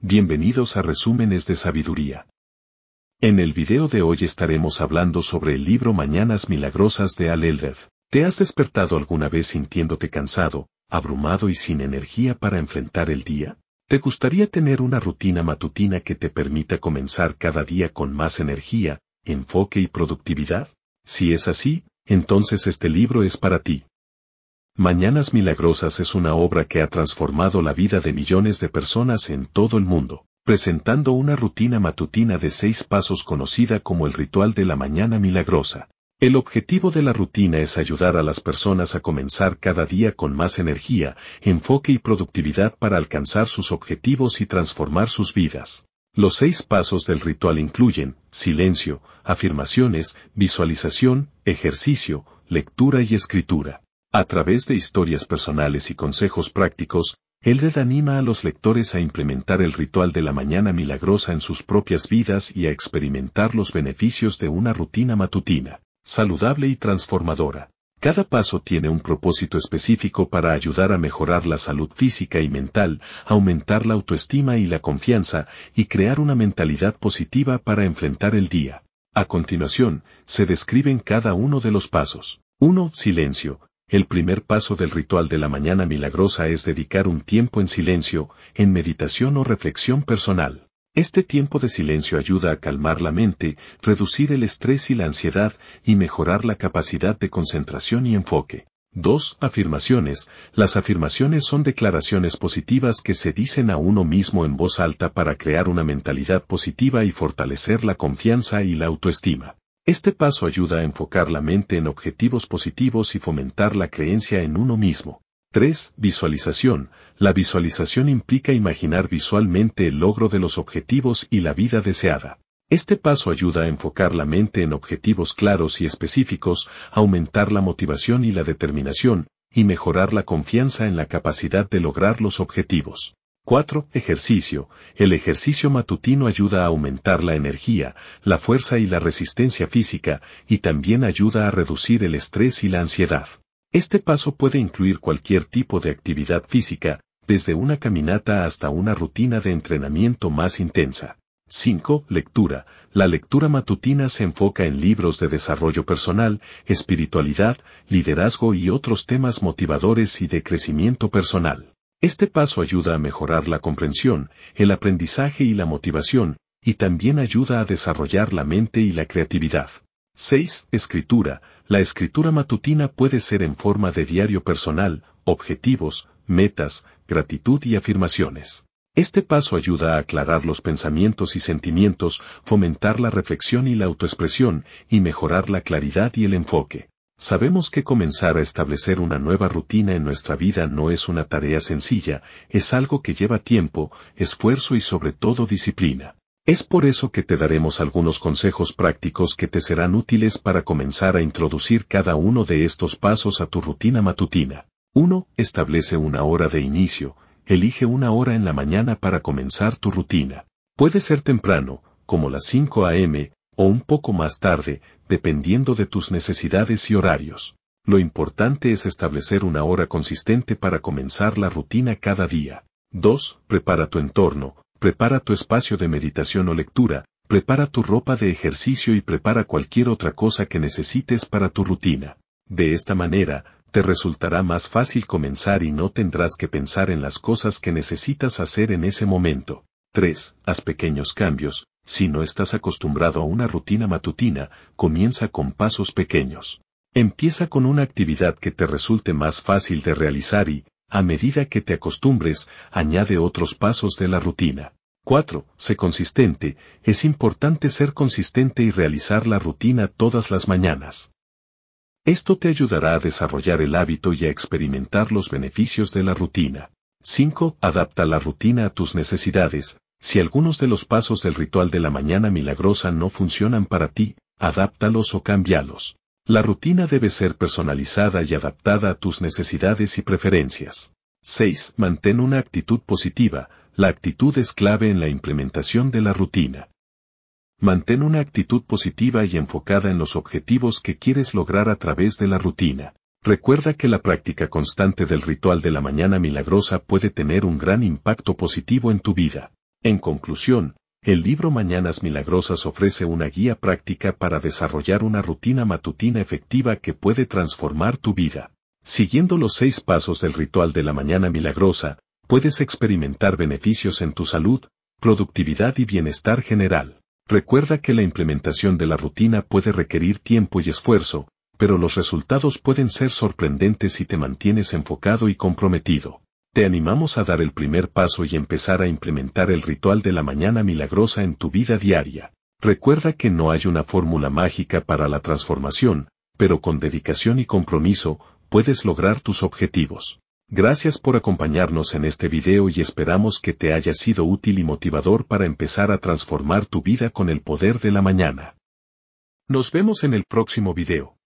Bienvenidos a Resúmenes de Sabiduría. En el video de hoy estaremos hablando sobre el libro Mañanas Milagrosas de Al Elder. ¿Te has despertado alguna vez sintiéndote cansado, abrumado y sin energía para enfrentar el día? ¿Te gustaría tener una rutina matutina que te permita comenzar cada día con más energía, enfoque y productividad? Si es así, entonces este libro es para ti. Mañanas Milagrosas es una obra que ha transformado la vida de millones de personas en todo el mundo, presentando una rutina matutina de seis pasos conocida como el ritual de la mañana milagrosa. El objetivo de la rutina es ayudar a las personas a comenzar cada día con más energía, enfoque y productividad para alcanzar sus objetivos y transformar sus vidas. Los seis pasos del ritual incluyen silencio, afirmaciones, visualización, ejercicio, lectura y escritura. A través de historias personales y consejos prácticos, Eldred anima a los lectores a implementar el ritual de la mañana milagrosa en sus propias vidas y a experimentar los beneficios de una rutina matutina, saludable y transformadora. Cada paso tiene un propósito específico para ayudar a mejorar la salud física y mental, aumentar la autoestima y la confianza, y crear una mentalidad positiva para enfrentar el día. A continuación, se describen cada uno de los pasos. 1. Silencio. El primer paso del ritual de la mañana milagrosa es dedicar un tiempo en silencio, en meditación o reflexión personal. Este tiempo de silencio ayuda a calmar la mente, reducir el estrés y la ansiedad y mejorar la capacidad de concentración y enfoque. 2. Afirmaciones. Las afirmaciones son declaraciones positivas que se dicen a uno mismo en voz alta para crear una mentalidad positiva y fortalecer la confianza y la autoestima. Este paso ayuda a enfocar la mente en objetivos positivos y fomentar la creencia en uno mismo. 3. Visualización. La visualización implica imaginar visualmente el logro de los objetivos y la vida deseada. Este paso ayuda a enfocar la mente en objetivos claros y específicos, aumentar la motivación y la determinación, y mejorar la confianza en la capacidad de lograr los objetivos. 4. Ejercicio. El ejercicio matutino ayuda a aumentar la energía, la fuerza y la resistencia física, y también ayuda a reducir el estrés y la ansiedad. Este paso puede incluir cualquier tipo de actividad física, desde una caminata hasta una rutina de entrenamiento más intensa. 5. Lectura. La lectura matutina se enfoca en libros de desarrollo personal, espiritualidad, liderazgo y otros temas motivadores y de crecimiento personal. Este paso ayuda a mejorar la comprensión, el aprendizaje y la motivación, y también ayuda a desarrollar la mente y la creatividad. 6. Escritura. La escritura matutina puede ser en forma de diario personal, objetivos, metas, gratitud y afirmaciones. Este paso ayuda a aclarar los pensamientos y sentimientos, fomentar la reflexión y la autoexpresión, y mejorar la claridad y el enfoque. Sabemos que comenzar a establecer una nueva rutina en nuestra vida no es una tarea sencilla, es algo que lleva tiempo, esfuerzo y sobre todo disciplina. Es por eso que te daremos algunos consejos prácticos que te serán útiles para comenzar a introducir cada uno de estos pasos a tu rutina matutina. 1. Establece una hora de inicio. Elige una hora en la mañana para comenzar tu rutina. Puede ser temprano, como las 5 a.m., o un poco más tarde, dependiendo de tus necesidades y horarios. Lo importante es establecer una hora consistente para comenzar la rutina cada día. 2. Prepara tu entorno, prepara tu espacio de meditación o lectura, prepara tu ropa de ejercicio y prepara cualquier otra cosa que necesites para tu rutina. De esta manera, te resultará más fácil comenzar y no tendrás que pensar en las cosas que necesitas hacer en ese momento. 3. Haz pequeños cambios, si no estás acostumbrado a una rutina matutina, comienza con pasos pequeños. Empieza con una actividad que te resulte más fácil de realizar y, a medida que te acostumbres, añade otros pasos de la rutina. 4. Sé consistente. Es importante ser consistente y realizar la rutina todas las mañanas. Esto te ayudará a desarrollar el hábito y a experimentar los beneficios de la rutina. 5. Adapta la rutina a tus necesidades. Si algunos de los pasos del ritual de la mañana milagrosa no funcionan para ti, adáptalos o cámbialos. La rutina debe ser personalizada y adaptada a tus necesidades y preferencias. 6. Mantén una actitud positiva. La actitud es clave en la implementación de la rutina. Mantén una actitud positiva y enfocada en los objetivos que quieres lograr a través de la rutina. Recuerda que la práctica constante del ritual de la mañana milagrosa puede tener un gran impacto positivo en tu vida. En conclusión, el libro Mañanas Milagrosas ofrece una guía práctica para desarrollar una rutina matutina efectiva que puede transformar tu vida. Siguiendo los seis pasos del ritual de la mañana milagrosa, puedes experimentar beneficios en tu salud, productividad y bienestar general. Recuerda que la implementación de la rutina puede requerir tiempo y esfuerzo, pero los resultados pueden ser sorprendentes si te mantienes enfocado y comprometido. Te animamos a dar el primer paso y empezar a implementar el ritual de la mañana milagrosa en tu vida diaria. Recuerda que no hay una fórmula mágica para la transformación, pero con dedicación y compromiso, puedes lograr tus objetivos. Gracias por acompañarnos en este video y esperamos que te haya sido útil y motivador para empezar a transformar tu vida con el poder de la mañana. Nos vemos en el próximo video.